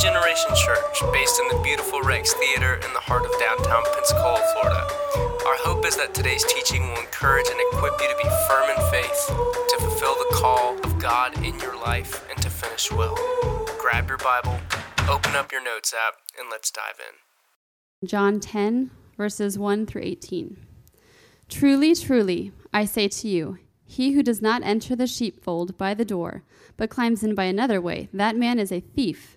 Generation Church, based in the beautiful Rex Theater in the heart of downtown Pensacola, Florida. Our hope is that today's teaching will encourage and equip you to be firm in faith, to fulfill the call of God in your life, and to finish well. Grab your Bible, open up your notes app, and let's dive in. John 10, verses 1 through 18. Truly, truly, I say to you, he who does not enter the sheepfold by the door, but climbs in by another way, that man is a thief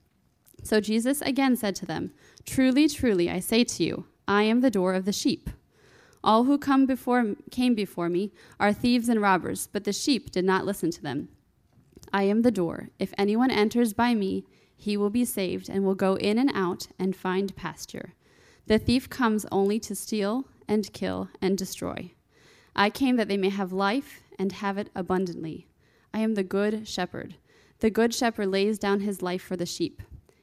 So Jesus again said to them, Truly, truly, I say to you, I am the door of the sheep. All who come before, came before me are thieves and robbers, but the sheep did not listen to them. I am the door. If anyone enters by me, he will be saved and will go in and out and find pasture. The thief comes only to steal and kill and destroy. I came that they may have life and have it abundantly. I am the good shepherd. The good shepherd lays down his life for the sheep.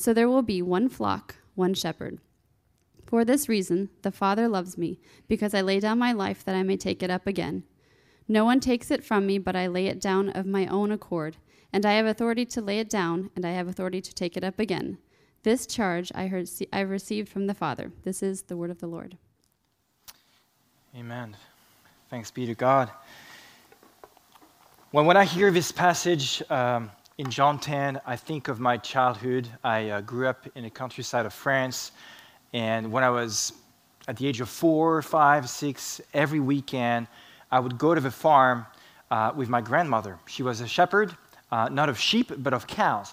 So there will be one flock, one shepherd. For this reason, the Father loves me, because I lay down my life that I may take it up again. No one takes it from me, but I lay it down of my own accord. And I have authority to lay it down, and I have authority to take it up again. This charge I, heard, I received from the Father. This is the word of the Lord. Amen. Thanks be to God. When I hear this passage um, in John 10, I think of my childhood. I uh, grew up in the countryside of France, and when I was at the age of four, five, six, every weekend, I would go to the farm uh, with my grandmother. She was a shepherd, uh, not of sheep, but of cows.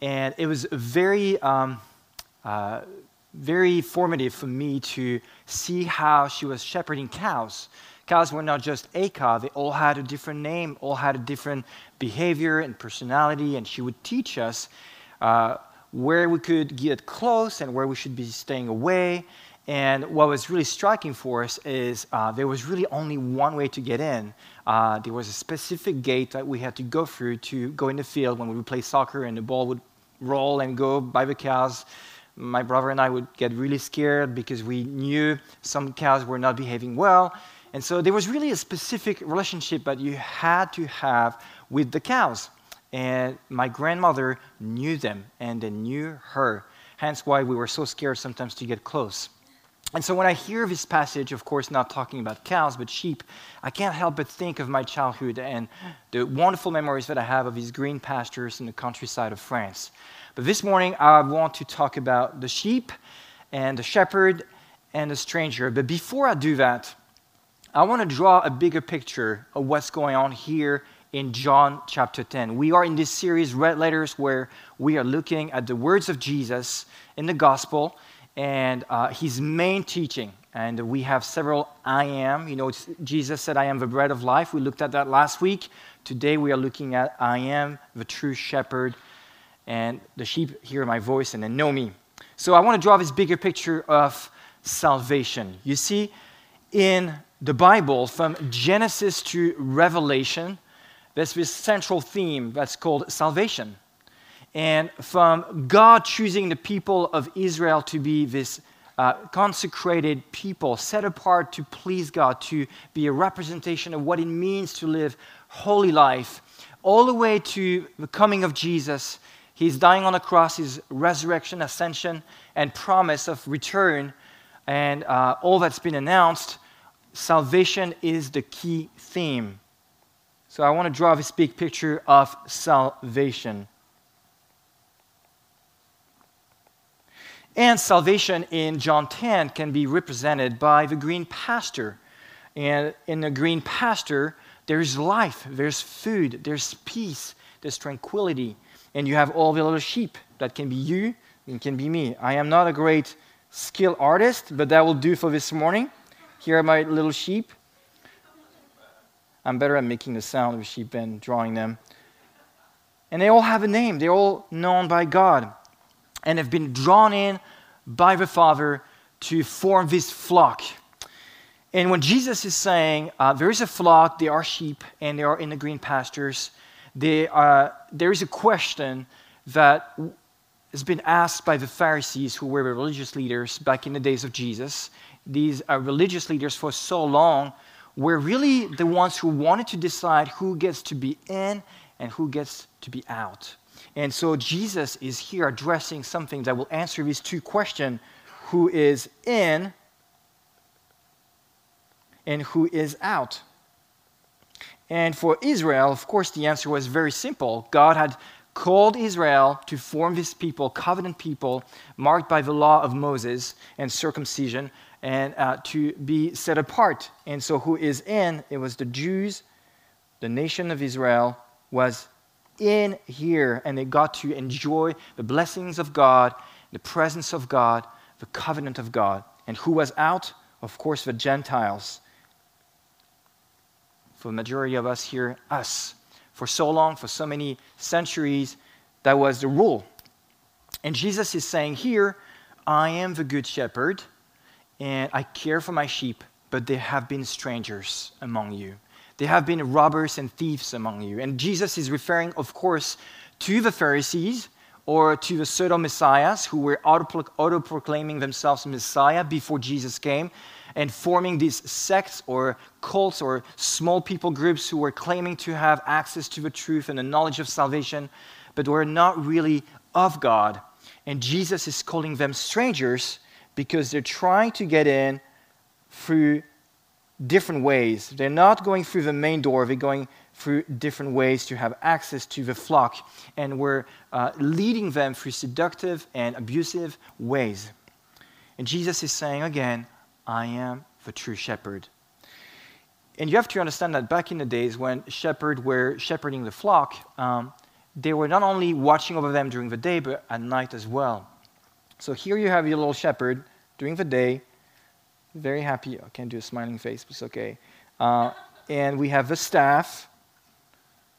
And it was very, um, uh, very formative for me to see how she was shepherding cows cows were not just a cow, they all had a different name, all had a different behavior and personality, and she would teach us uh, where we could get close and where we should be staying away. And what was really striking for us is uh, there was really only one way to get in. Uh, there was a specific gate that we had to go through to go in the field when we would play soccer and the ball would roll and go by the cows. My brother and I would get really scared because we knew some cows were not behaving well. And so there was really a specific relationship that you had to have with the cows. And my grandmother knew them and they knew her. Hence why we were so scared sometimes to get close. And so when I hear this passage, of course, not talking about cows, but sheep, I can't help but think of my childhood and the wonderful memories that I have of these green pastures in the countryside of France. But this morning, I want to talk about the sheep and the shepherd and the stranger. But before I do that, I want to draw a bigger picture of what's going on here in John chapter 10. We are in this series, Red Letters, where we are looking at the words of Jesus in the gospel and uh, his main teaching. And we have several I am. You know, Jesus said, I am the bread of life. We looked at that last week. Today we are looking at I am the true shepherd, and the sheep hear my voice and they know me. So I want to draw this bigger picture of salvation. You see, in the Bible, from Genesis to Revelation, there's this central theme that's called salvation. And from God choosing the people of Israel to be this uh, consecrated people, set apart to please God, to be a representation of what it means to live holy life, all the way to the coming of Jesus, his dying on the cross, his resurrection, ascension, and promise of return, and uh, all that's been announced salvation is the key theme. So I want to draw this big picture of salvation. And salvation in John 10 can be represented by the green pasture. And in the green pasture, there's life, there's food, there's peace, there's tranquility. And you have all the little sheep. That can be you, it can be me. I am not a great skill artist, but that will do for this morning. Here are my little sheep. I'm better at making the sound of sheep than drawing them. And they all have a name, they're all known by God and have been drawn in by the Father to form this flock. And when Jesus is saying uh, there is a flock, they are sheep, and they are in the green pastures, they, uh, there is a question that has been asked by the Pharisees, who were the religious leaders back in the days of Jesus. These uh, religious leaders for so long were really the ones who wanted to decide who gets to be in and who gets to be out. And so Jesus is here addressing something that will answer these two questions who is in and who is out. And for Israel, of course, the answer was very simple. God had called Israel to form this people, covenant people, marked by the law of Moses and circumcision, and uh, to be set apart. And so, who is in? It was the Jews, the nation of Israel was in here, and they got to enjoy the blessings of God, the presence of God, the covenant of God. And who was out? Of course, the Gentiles. For the majority of us here, us. For so long, for so many centuries, that was the rule. And Jesus is saying here, I am the good shepherd, and I care for my sheep, but there have been strangers among you. There have been robbers and thieves among you. And Jesus is referring, of course, to the Pharisees or to the pseudo messiahs who were auto proclaiming themselves Messiah before Jesus came and forming these sects or cults or small people groups who were claiming to have access to the truth and the knowledge of salvation, but were not really of God. And Jesus is calling them strangers because they're trying to get in through different ways. They're not going through the main door, they're going through different ways to have access to the flock. And we're uh, leading them through seductive and abusive ways. And Jesus is saying again, I am the true shepherd. And you have to understand that back in the days when shepherds were shepherding the flock, um, they were not only watching over them during the day, but at night as well. So here you have your little shepherd during the day, very happy. I can't do a smiling face, but it's okay. Uh, and we have the staff.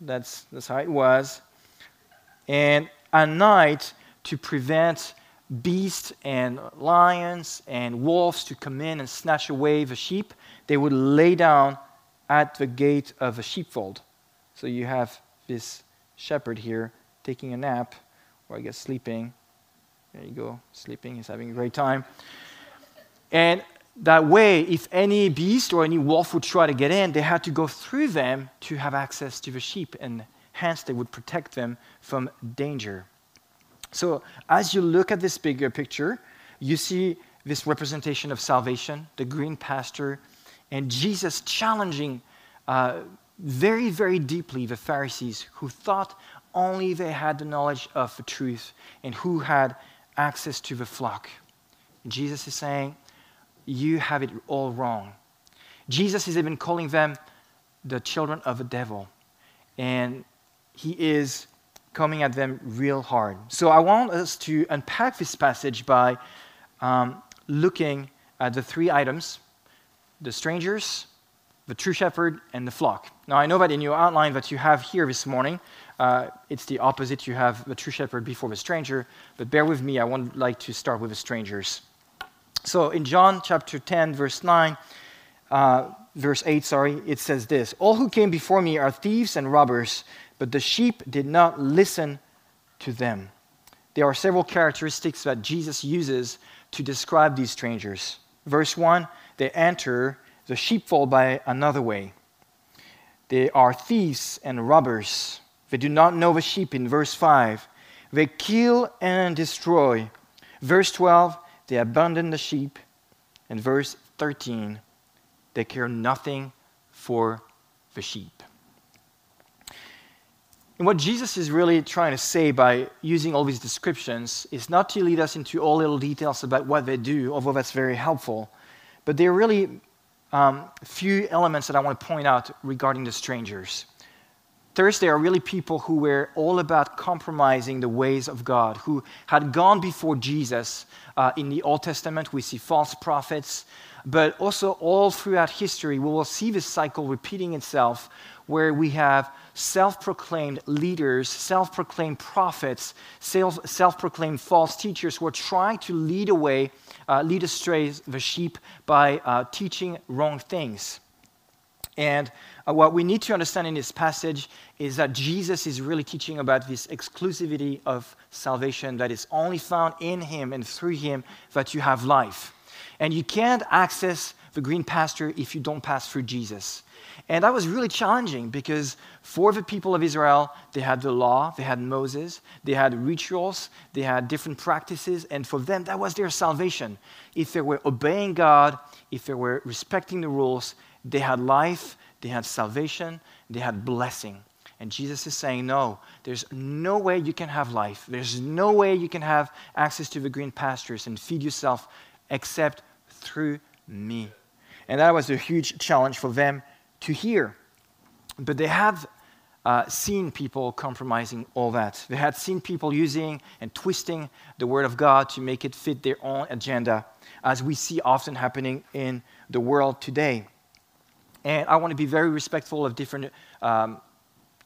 That's, that's how it was. And at night, to prevent beasts and lions and wolves to come in and snatch away the sheep, they would lay down at the gate of a sheepfold. So you have this shepherd here taking a nap, or I guess sleeping. There you go, sleeping. He's having a great time. And that way, if any beast or any wolf would try to get in, they had to go through them to have access to the sheep, and hence they would protect them from danger. So, as you look at this bigger picture, you see this representation of salvation, the green pasture, and Jesus challenging uh, very, very deeply the Pharisees who thought only they had the knowledge of the truth and who had access to the flock. Jesus is saying, you have it all wrong. Jesus is even calling them the children of the devil. And he is coming at them real hard. So I want us to unpack this passage by um, looking at the three items the strangers, the true shepherd, and the flock. Now, I know that in your outline that you have here this morning, uh, it's the opposite. You have the true shepherd before the stranger, but bear with me, I would like to start with the strangers. So in John chapter 10, verse 9, uh, verse 8, sorry, it says this All who came before me are thieves and robbers, but the sheep did not listen to them. There are several characteristics that Jesus uses to describe these strangers. Verse 1, they enter the sheepfold by another way. They are thieves and robbers. They do not know the sheep in verse 5. They kill and destroy. Verse 12, they abandon the sheep. And verse 13, they care nothing for the sheep. And what Jesus is really trying to say by using all these descriptions is not to lead us into all little details about what they do, although that's very helpful, but there are really um, few elements that I want to point out regarding the strangers. There are really people who were all about compromising the ways of God, who had gone before Jesus. Uh, in the Old Testament, we see false prophets, but also all throughout history, we will see this cycle repeating itself where we have self proclaimed leaders, self proclaimed prophets, self proclaimed false teachers who are trying to lead away, uh, lead astray the sheep by uh, teaching wrong things. And uh, what we need to understand in this passage is that Jesus is really teaching about this exclusivity of salvation that is only found in Him and through Him that you have life. And you can't access the green pasture if you don't pass through Jesus. And that was really challenging because for the people of Israel, they had the law, they had Moses, they had rituals, they had different practices, and for them, that was their salvation. If they were obeying God, if they were respecting the rules, they had life, they had salvation, they had blessing. And Jesus is saying, No, there's no way you can have life. There's no way you can have access to the green pastures and feed yourself except through me. And that was a huge challenge for them to hear. But they have uh, seen people compromising all that. They had seen people using and twisting the Word of God to make it fit their own agenda, as we see often happening in the world today. And I want to be very respectful of different um,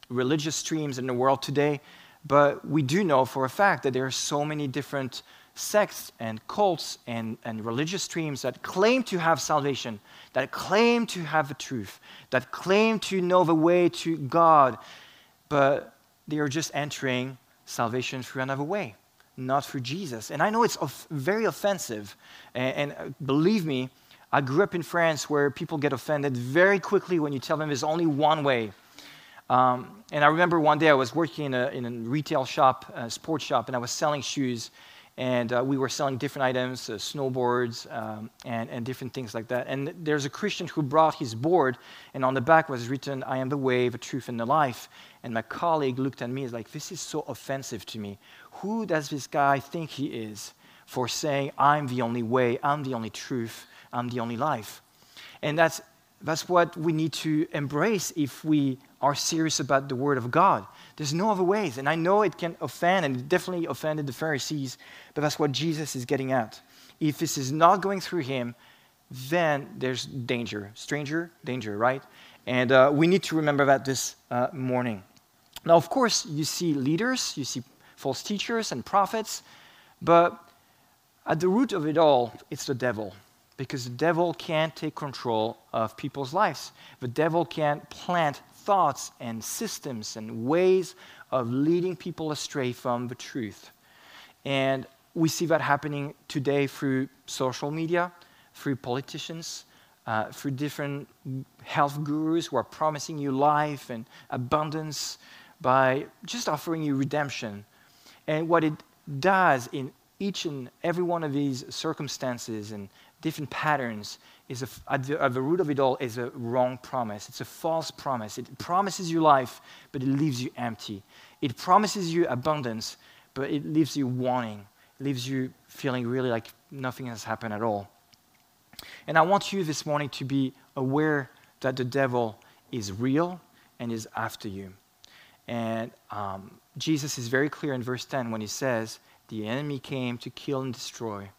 religious streams in the world today, but we do know for a fact that there are so many different sects and cults and, and religious streams that claim to have salvation, that claim to have the truth, that claim to know the way to God, but they are just entering salvation through another way, not through Jesus. And I know it's of, very offensive, and, and uh, believe me, I grew up in France where people get offended very quickly when you tell them there's only one way. Um, and I remember one day I was working in a, in a retail shop, a sports shop, and I was selling shoes. And uh, we were selling different items, uh, snowboards, um, and, and different things like that. And there's a Christian who brought his board, and on the back was written, I am the way, the truth, and the life. And my colleague looked at me and like, This is so offensive to me. Who does this guy think he is for saying, I'm the only way, I'm the only truth, I'm the only life. And that's, that's what we need to embrace if we are serious about the Word of God. There's no other ways. And I know it can offend, and it definitely offended the Pharisees, but that's what Jesus is getting at. If this is not going through Him, then there's danger. Stranger, danger, right? And uh, we need to remember that this uh, morning. Now, of course, you see leaders, you see false teachers and prophets, but at the root of it all, it's the devil because the devil can't take control of people's lives. The devil can't plant thoughts and systems and ways of leading people astray from the truth. And we see that happening today through social media, through politicians, uh, through different health gurus who are promising you life and abundance by just offering you redemption. And what it does in each and every one of these circumstances and different patterns is a, at, the, at the root of it all is a wrong promise. It's a false promise. It promises you life, but it leaves you empty. It promises you abundance, but it leaves you wanting. It leaves you feeling really like nothing has happened at all. And I want you this morning to be aware that the devil is real and is after you. And um, Jesus is very clear in verse 10 when he says, The enemy came to kill and destroy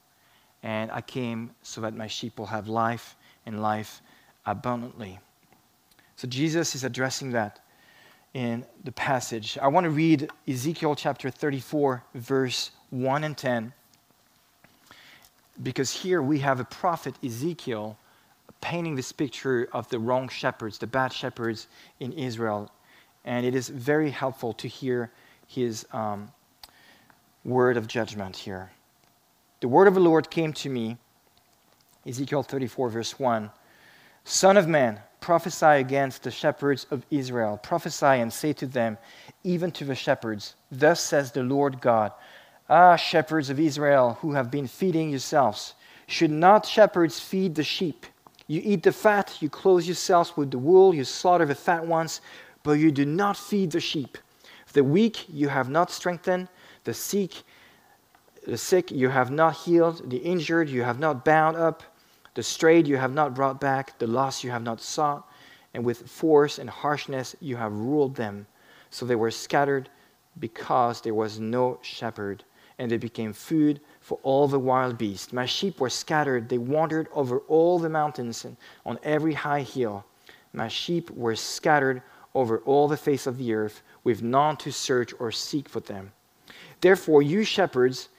and I came so that my sheep will have life and life abundantly. So Jesus is addressing that in the passage. I want to read Ezekiel chapter 34, verse 1 and 10, because here we have a prophet, Ezekiel, painting this picture of the wrong shepherds, the bad shepherds in Israel. And it is very helpful to hear his um, word of judgment here. The word of the Lord came to me, Ezekiel 34, verse 1. Son of man, prophesy against the shepherds of Israel. Prophesy and say to them, even to the shepherds, Thus says the Lord God Ah, shepherds of Israel, who have been feeding yourselves, should not shepherds feed the sheep? You eat the fat, you clothe yourselves with the wool, you slaughter the fat ones, but you do not feed the sheep. The weak you have not strengthened, the sick, the sick you have not healed, the injured you have not bound up, the strayed you have not brought back, the lost you have not sought, and with force and harshness you have ruled them. So they were scattered because there was no shepherd, and they became food for all the wild beasts. My sheep were scattered, they wandered over all the mountains and on every high hill. My sheep were scattered over all the face of the earth, with none to search or seek for them. Therefore, you shepherds,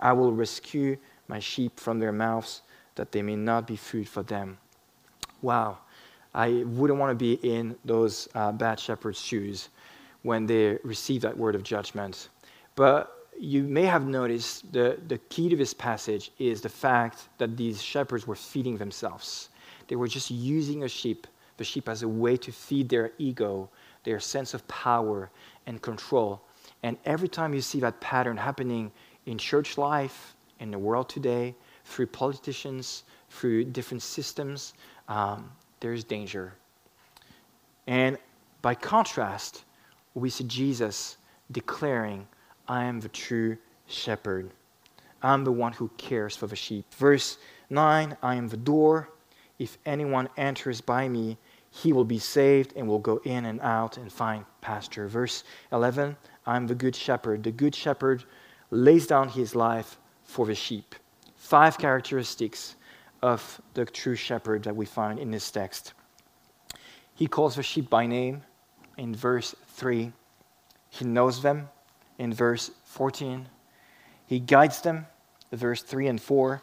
I will rescue my sheep from their mouths, that they may not be food for them. Wow. I wouldn't want to be in those uh, bad shepherds' shoes when they receive that word of judgment. But you may have noticed the, the key to this passage is the fact that these shepherds were feeding themselves. They were just using a sheep, the sheep as a way to feed their ego, their sense of power and control. And every time you see that pattern happening in church life, in the world today, through politicians, through different systems, um, there's danger. And by contrast, we see Jesus declaring, I am the true shepherd. I'm the one who cares for the sheep. Verse 9 I am the door. If anyone enters by me, he will be saved and will go in and out and find pasture. Verse 11 I'm the good shepherd. The good shepherd lays down his life for the sheep. Five characteristics of the true shepherd that we find in this text. He calls the sheep by name in verse 3. He knows them in verse 14. He guides them, verse 3 and 4.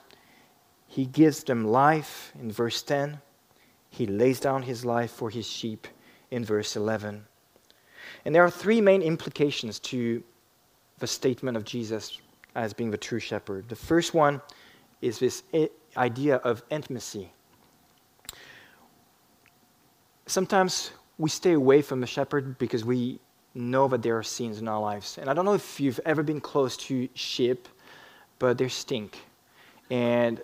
He gives them life in verse 10. He lays down his life for his sheep in verse 11. And there are three main implications to the statement of Jesus as being the true shepherd. The first one is this idea of intimacy. Sometimes we stay away from the shepherd because we know that there are sins in our lives. And I don't know if you've ever been close to sheep, but they stink. And,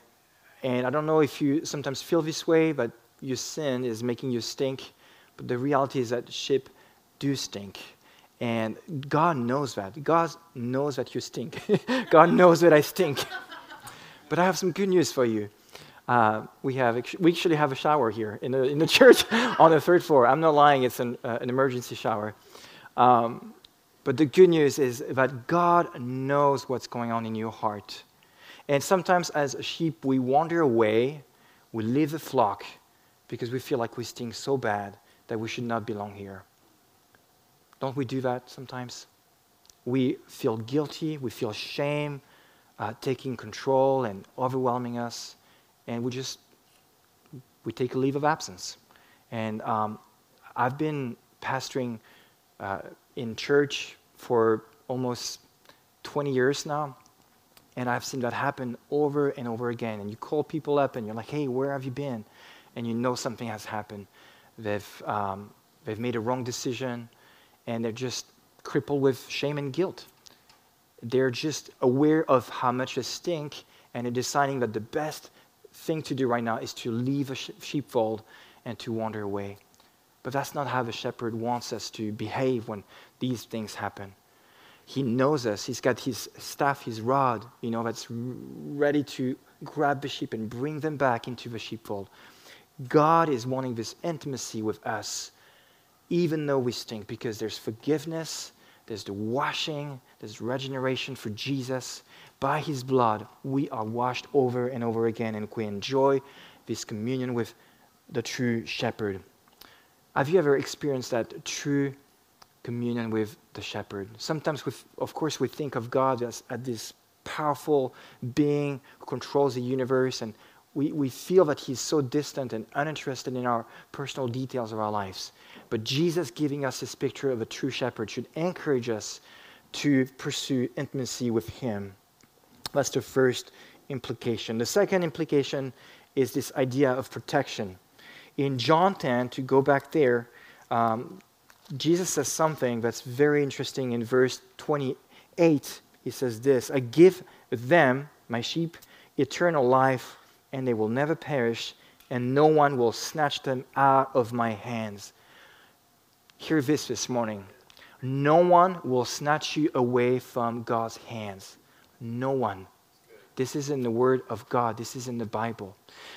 and I don't know if you sometimes feel this way, but your sin is making you stink. But the reality is that sheep do stink. And God knows that. God knows that you stink. God knows that I stink. but I have some good news for you. Uh, we, have, we actually have a shower here in the, in the church on the third floor. I'm not lying, it's an, uh, an emergency shower. Um, but the good news is that God knows what's going on in your heart. And sometimes, as sheep, we wander away, we leave the flock because we feel like we stink so bad that we should not belong here. Don't we do that sometimes? We feel guilty, we feel shame uh, taking control and overwhelming us, and we just we take a leave of absence. And um, I've been pastoring uh, in church for almost 20 years now, and I've seen that happen over and over again. And you call people up, and you're like, "Hey, where have you been?" And you know something has happened. They've um, they've made a wrong decision and they're just crippled with shame and guilt. They're just aware of how much they stink and they're deciding that the best thing to do right now is to leave a sheepfold and to wander away. But that's not how the shepherd wants us to behave when these things happen. He knows us. He's got his staff, his rod, you know, that's ready to grab the sheep and bring them back into the sheepfold. God is wanting this intimacy with us even though we stink, because there's forgiveness, there's the washing, there's regeneration for Jesus. By his blood, we are washed over and over again, and we enjoy this communion with the true shepherd. Have you ever experienced that true communion with the shepherd? Sometimes, with, of course, we think of God as, as this powerful being who controls the universe, and we, we feel that he's so distant and uninterested in our personal details of our lives. But Jesus giving us this picture of a true shepherd should encourage us to pursue intimacy with Him. That's the first implication. The second implication is this idea of protection. In John 10, to go back there, um, Jesus says something that's very interesting in verse 28. He says this I give them, my sheep, eternal life, and they will never perish, and no one will snatch them out of my hands. Hear this this morning. No one will snatch you away from God's hands. No one. This is in the Word of God. This is in the Bible.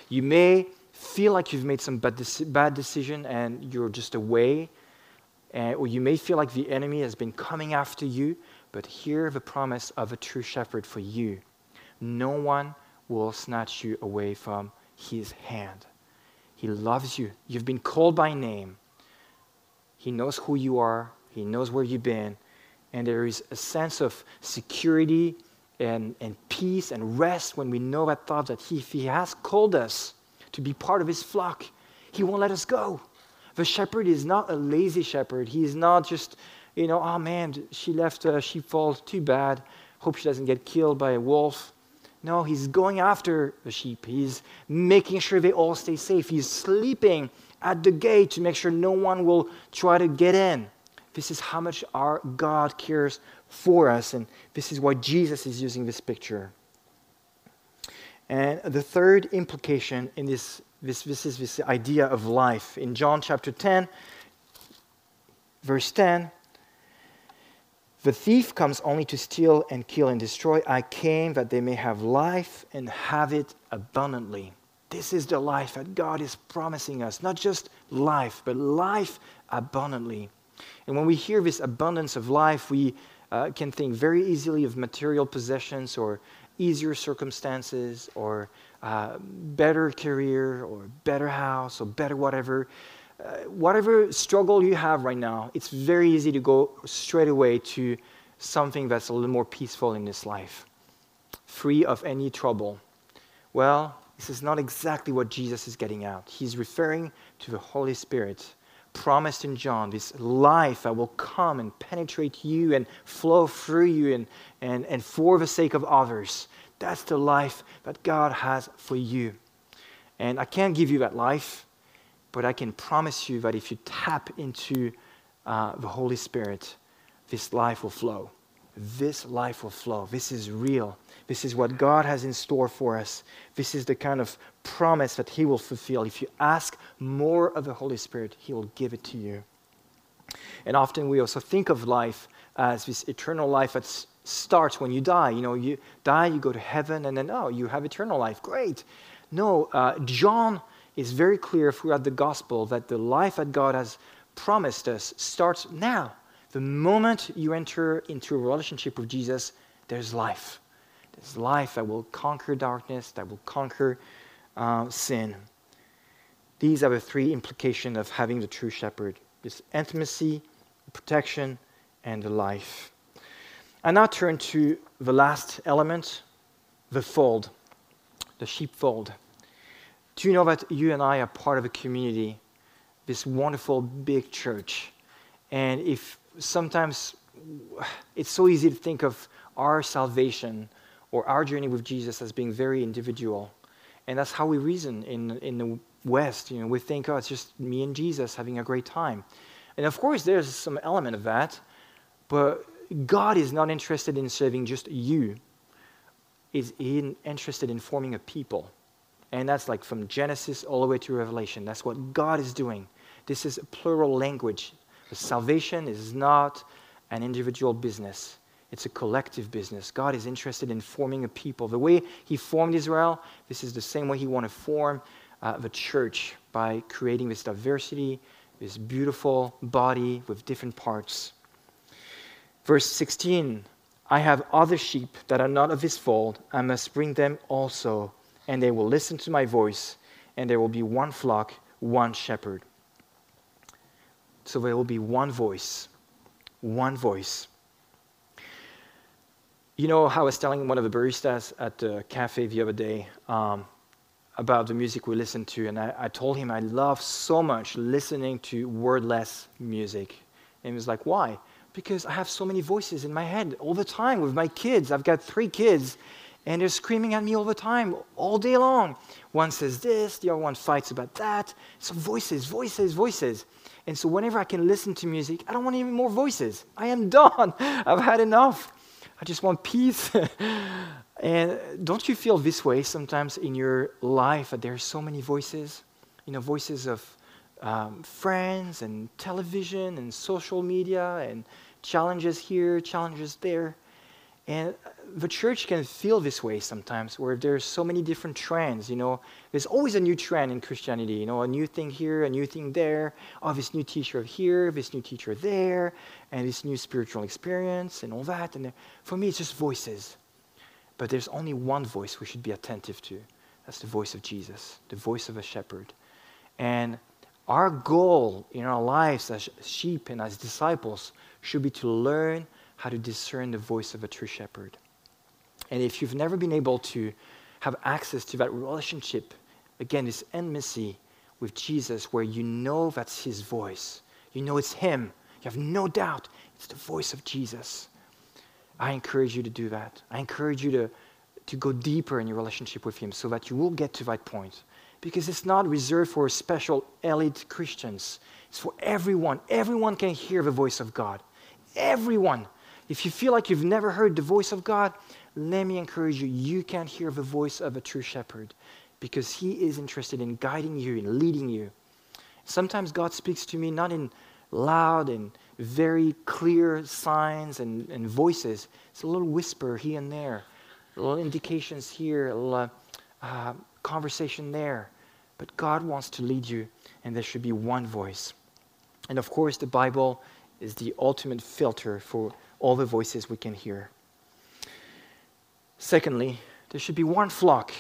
You may feel like you've made some bad, bad decision and you're just away, and, or you may feel like the enemy has been coming after you, but hear the promise of a true shepherd for you. No one will snatch you away from his hand. He loves you. You've been called by name. He knows who you are, He knows where you've been. And there is a sense of security and, and peace and rest when we know that thought that he, if He has called us to be part of His flock, He won't let us go. The shepherd is not a lazy shepherd. He is not just, you know, oh man, she left uh, a sheepfold, too bad. Hope she doesn't get killed by a wolf. No, he's going after the sheep. He's making sure they all stay safe. He's sleeping at the gate to make sure no one will try to get in. This is how much our God cares for us, and this is why Jesus is using this picture. And the third implication in this, this, this is this idea of life. In John chapter 10, verse 10, the thief comes only to steal and kill and destroy. I came that they may have life and have it abundantly. This is the life that God is promising us. Not just life, but life abundantly. And when we hear this abundance of life, we uh, can think very easily of material possessions or easier circumstances or uh, better career or better house or better whatever. Uh, whatever struggle you have right now, it's very easy to go straight away to something that's a little more peaceful in this life, free of any trouble. Well, this is not exactly what Jesus is getting at. He's referring to the Holy Spirit promised in John, this life that will come and penetrate you and flow through you and, and, and for the sake of others. That's the life that God has for you. And I can't give you that life but I can promise you that if you tap into uh, the Holy Spirit, this life will flow. This life will flow. This is real. This is what God has in store for us. This is the kind of promise that He will fulfill. If you ask more of the Holy Spirit, He will give it to you. And often we also think of life as this eternal life that starts when you die. You know, you die, you go to heaven, and then, oh, you have eternal life. Great. No, uh, John is very clear throughout the gospel that the life that God has promised us starts now. The moment you enter into a relationship with Jesus, there's life. There's life that will conquer darkness, that will conquer uh, sin. These are the three implications of having the true shepherd this intimacy, protection, and the life. I now turn to the last element the fold, the sheepfold. Do you know that you and I are part of a community, this wonderful big church? And if sometimes it's so easy to think of our salvation or our journey with Jesus as being very individual. And that's how we reason in, in the West. You know, we think, oh, it's just me and Jesus having a great time. And of course, there's some element of that, but God is not interested in serving just you. He's interested in forming a people. And that's like from Genesis all the way to Revelation. That's what God is doing. This is a plural language. salvation is not an individual business, it's a collective business. God is interested in forming a people. The way He formed Israel, this is the same way He wants to form uh, the church by creating this diversity, this beautiful body with different parts. Verse 16 I have other sheep that are not of this fold. I must bring them also and they will listen to my voice, and there will be one flock, one shepherd. So there will be one voice, one voice. You know how I was telling one of the baristas at the cafe the other day um, about the music we listen to, and I, I, told him I love so much listening to wordless music. And he was like, Why? because I have so many voices in my head all the time with my kids. I've got three kids, and they're screaming at me all the time, all day long. One says this, the other one fights about that. So, voices, voices, voices. And so, whenever I can listen to music, I don't want any more voices. I am done. I've had enough. I just want peace. and don't you feel this way sometimes in your life that there are so many voices? You know, voices of um, friends and television and social media and challenges here, challenges there. And the church can feel this way sometimes, where there's so many different trends. You know, there's always a new trend in Christianity. You know, a new thing here, a new thing there. Oh, this new teacher here, this new teacher there, and this new spiritual experience, and all that. And for me, it's just voices. But there's only one voice we should be attentive to. That's the voice of Jesus, the voice of a shepherd. And our goal in our lives as sheep and as disciples should be to learn how to discern the voice of a true shepherd. And if you've never been able to have access to that relationship, again, this intimacy with Jesus, where you know that's his voice, you know it's him, you have no doubt it's the voice of Jesus. I encourage you to do that. I encourage you to, to go deeper in your relationship with him so that you will get to that point. Because it's not reserved for special elite Christians. It's for everyone. Everyone can hear the voice of God. Everyone. If you feel like you've never heard the voice of God, let me encourage you you can hear the voice of a true shepherd because he is interested in guiding you and leading you. Sometimes God speaks to me not in loud and very clear signs and, and voices, it's a little whisper here and there, little indications here, a little uh, conversation there. But God wants to lead you, and there should be one voice. And of course, the Bible is the ultimate filter for all the voices we can hear. Secondly, there should be one flock.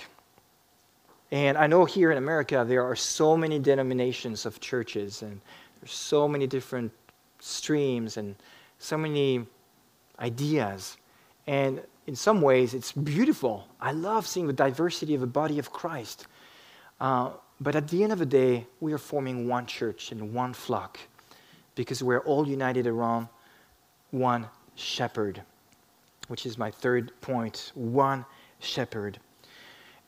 And I know here in America there are so many denominations of churches, and there's so many different streams and so many ideas. And in some ways, it's beautiful. I love seeing the diversity of the body of Christ. Uh, but at the end of the day, we are forming one church and one flock because we're all united around one shepherd, which is my third point one shepherd.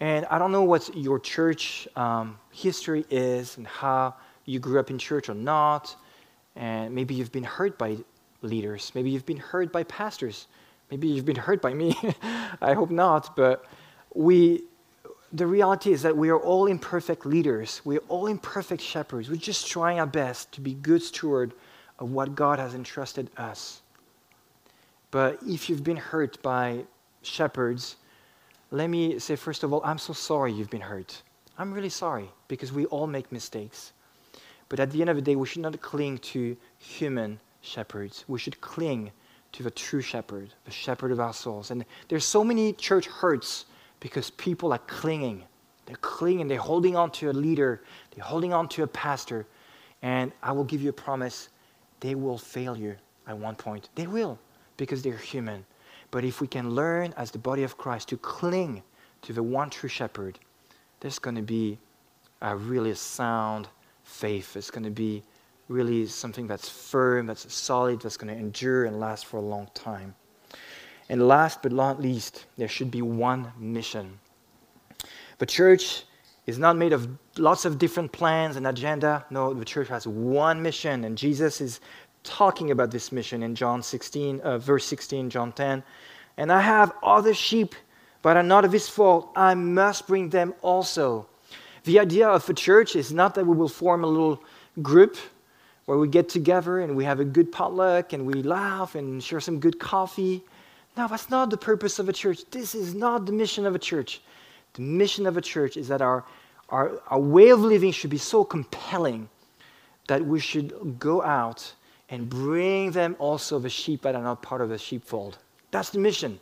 And I don't know what your church um, history is and how you grew up in church or not. And maybe you've been hurt by leaders. Maybe you've been hurt by pastors. Maybe you've been hurt by me. I hope not. But we, the reality is that we are all imperfect leaders. We are all imperfect shepherds. We're just trying our best to be good steward of what God has entrusted us. But if you've been hurt by shepherds, let me say, first of all, I'm so sorry you've been hurt. I'm really sorry because we all make mistakes. But at the end of the day, we should not cling to human shepherds. We should cling to the true shepherd, the shepherd of our souls. And there's so many church hurts because people are clinging. They're clinging, they're holding on to a leader, they're holding on to a pastor. And I will give you a promise they will fail you at one point. They will because they're human. But if we can learn as the body of Christ to cling to the one true shepherd, there's going to be a really sound faith. It's going to be really something that's firm, that's solid, that's going to endure and last for a long time. And last but not least, there should be one mission. The church is not made of lots of different plans and agenda. No, the church has one mission, and Jesus is talking about this mission in John 16, uh, verse 16, John 10. And I have other sheep, but are not of his fold. I must bring them also. The idea of a church is not that we will form a little group where we get together and we have a good potluck and we laugh and share some good coffee. No, that's not the purpose of a church. This is not the mission of a church. The mission of a church is that our, our, our way of living should be so compelling that we should go out and bring them also the sheep that are not part of the sheepfold. That's the mission.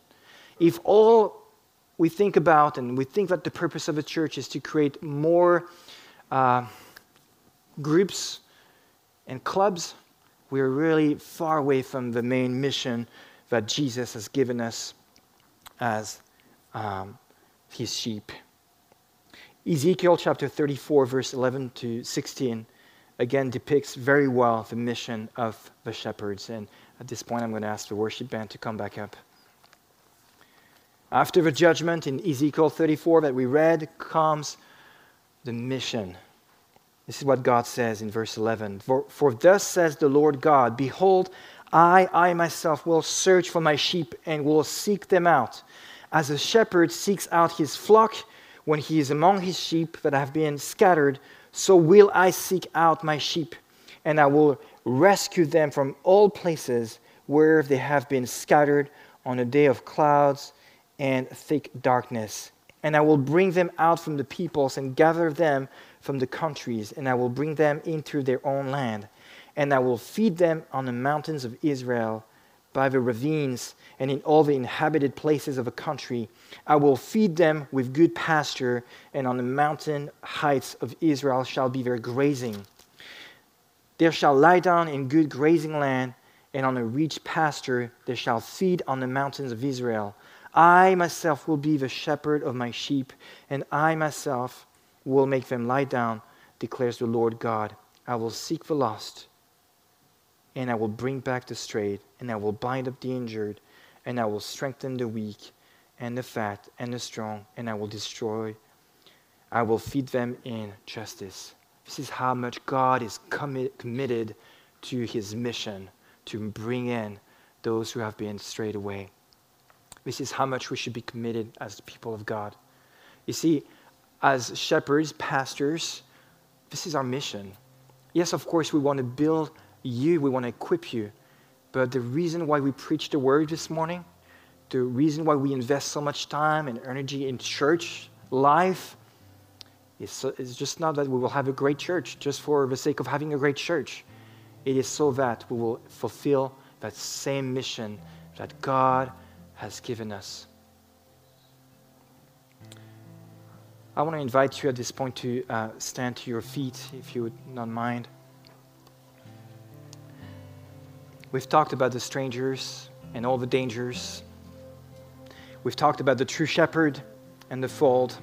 If all we think about and we think that the purpose of a church is to create more uh, groups and clubs, we're really far away from the main mission that Jesus has given us as um, his sheep. Ezekiel chapter 34, verse 11 to 16 again depicts very well the mission of the shepherds. And at this point, I'm going to ask the worship band to come back up. After the judgment in Ezekiel 34 that we read comes the mission. This is what God says in verse 11 For, for thus says the Lord God, Behold, I, I myself will search for my sheep and will seek them out. As a shepherd seeks out his flock when he is among his sheep that have been scattered, so will I seek out my sheep, and I will rescue them from all places where they have been scattered on a day of clouds and thick darkness. And I will bring them out from the peoples and gather them from the countries, and I will bring them into their own land. And I will feed them on the mountains of Israel, by the ravines, and in all the inhabited places of the country. I will feed them with good pasture, and on the mountain heights of Israel shall be their grazing. They shall lie down in good grazing land, and on a rich pasture they shall feed on the mountains of Israel. I myself will be the shepherd of my sheep, and I myself will make them lie down, declares the Lord God. I will seek the lost, and I will bring back the strayed, and I will bind up the injured, and I will strengthen the weak, and the fat, and the strong, and I will destroy. I will feed them in justice. This is how much God is commit, committed to his mission to bring in those who have been strayed away. This is how much we should be committed as the people of God. You see, as shepherds, pastors, this is our mission. Yes, of course, we want to build you, we want to equip you. But the reason why we preach the word this morning, the reason why we invest so much time and energy in church life, is, is just not that we will have a great church just for the sake of having a great church. It is so that we will fulfill that same mission that God has given us. I want to invite you at this point to uh, stand to your feet, if you would not mind. We've talked about the strangers and all the dangers. We've talked about the true shepherd and the fold.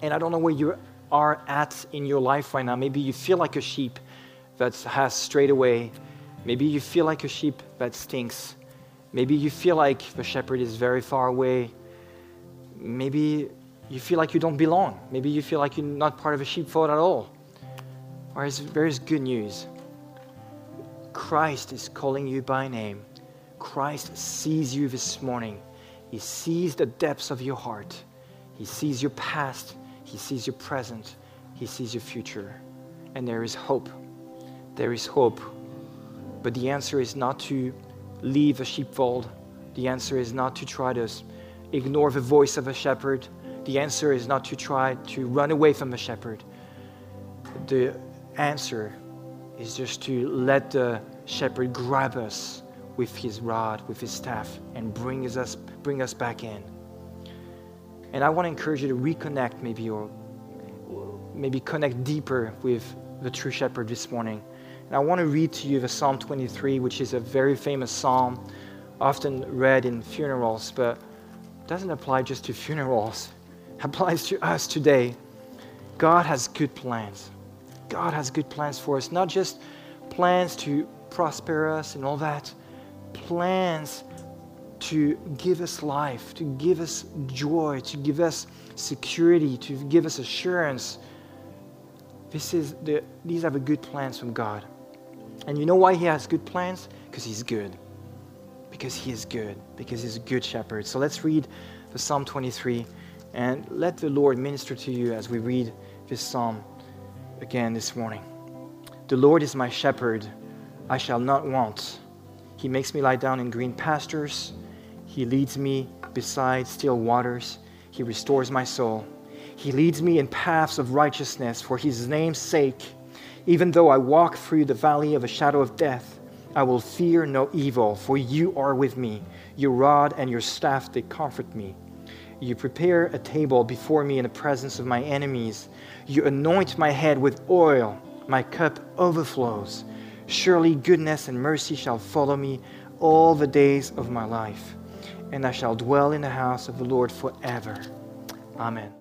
And I don't know where you are at in your life right now. Maybe you feel like a sheep that has strayed away. Maybe you feel like a sheep that stinks. Maybe you feel like the shepherd is very far away. Maybe you feel like you don't belong. Maybe you feel like you're not part of a sheepfold at all. Or there is good news. Christ is calling you by name. Christ sees you this morning. He sees the depths of your heart. He sees your past. He sees your present. He sees your future. And there is hope. There is hope. But the answer is not to leave a sheepfold. The answer is not to try to ignore the voice of a shepherd the answer is not to try to run away from a shepherd. The answer is just to let the shepherd grab us with his rod, with his staff, and bring us, bring us back in. And I want to encourage you to reconnect, maybe, or maybe connect deeper with the true shepherd this morning. And I want to read to you the Psalm 23, which is a very famous psalm, often read in funerals, but doesn't apply just to funerals applies to us today. God has good plans. God has good plans for us, not just plans to prosper us and all that, plans to give us life, to give us joy, to give us security, to give us assurance. This is the, these are the good plans from God. And you know why He has good plans? Because He's good. Because He is good. Because He's a good shepherd. So let's read the Psalm 23. And let the Lord minister to you as we read this psalm again this morning. The Lord is my shepherd, I shall not want. He makes me lie down in green pastures. He leads me beside still waters. He restores my soul. He leads me in paths of righteousness for his name's sake. Even though I walk through the valley of a shadow of death, I will fear no evil, for you are with me. Your rod and your staff, they comfort me. You prepare a table before me in the presence of my enemies. You anoint my head with oil, my cup overflows. Surely goodness and mercy shall follow me all the days of my life, and I shall dwell in the house of the Lord forever. Amen.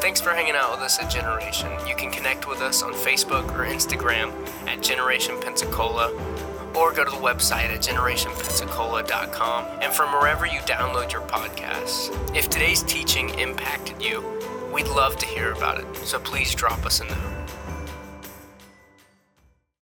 Thanks for hanging out with us at Generation. You can connect with us on Facebook or Instagram at Generation Pensacola or go to the website at generationpensacola.com and from wherever you download your podcasts. If today's teaching impacted you, We'd love to hear about it, so please drop us a note.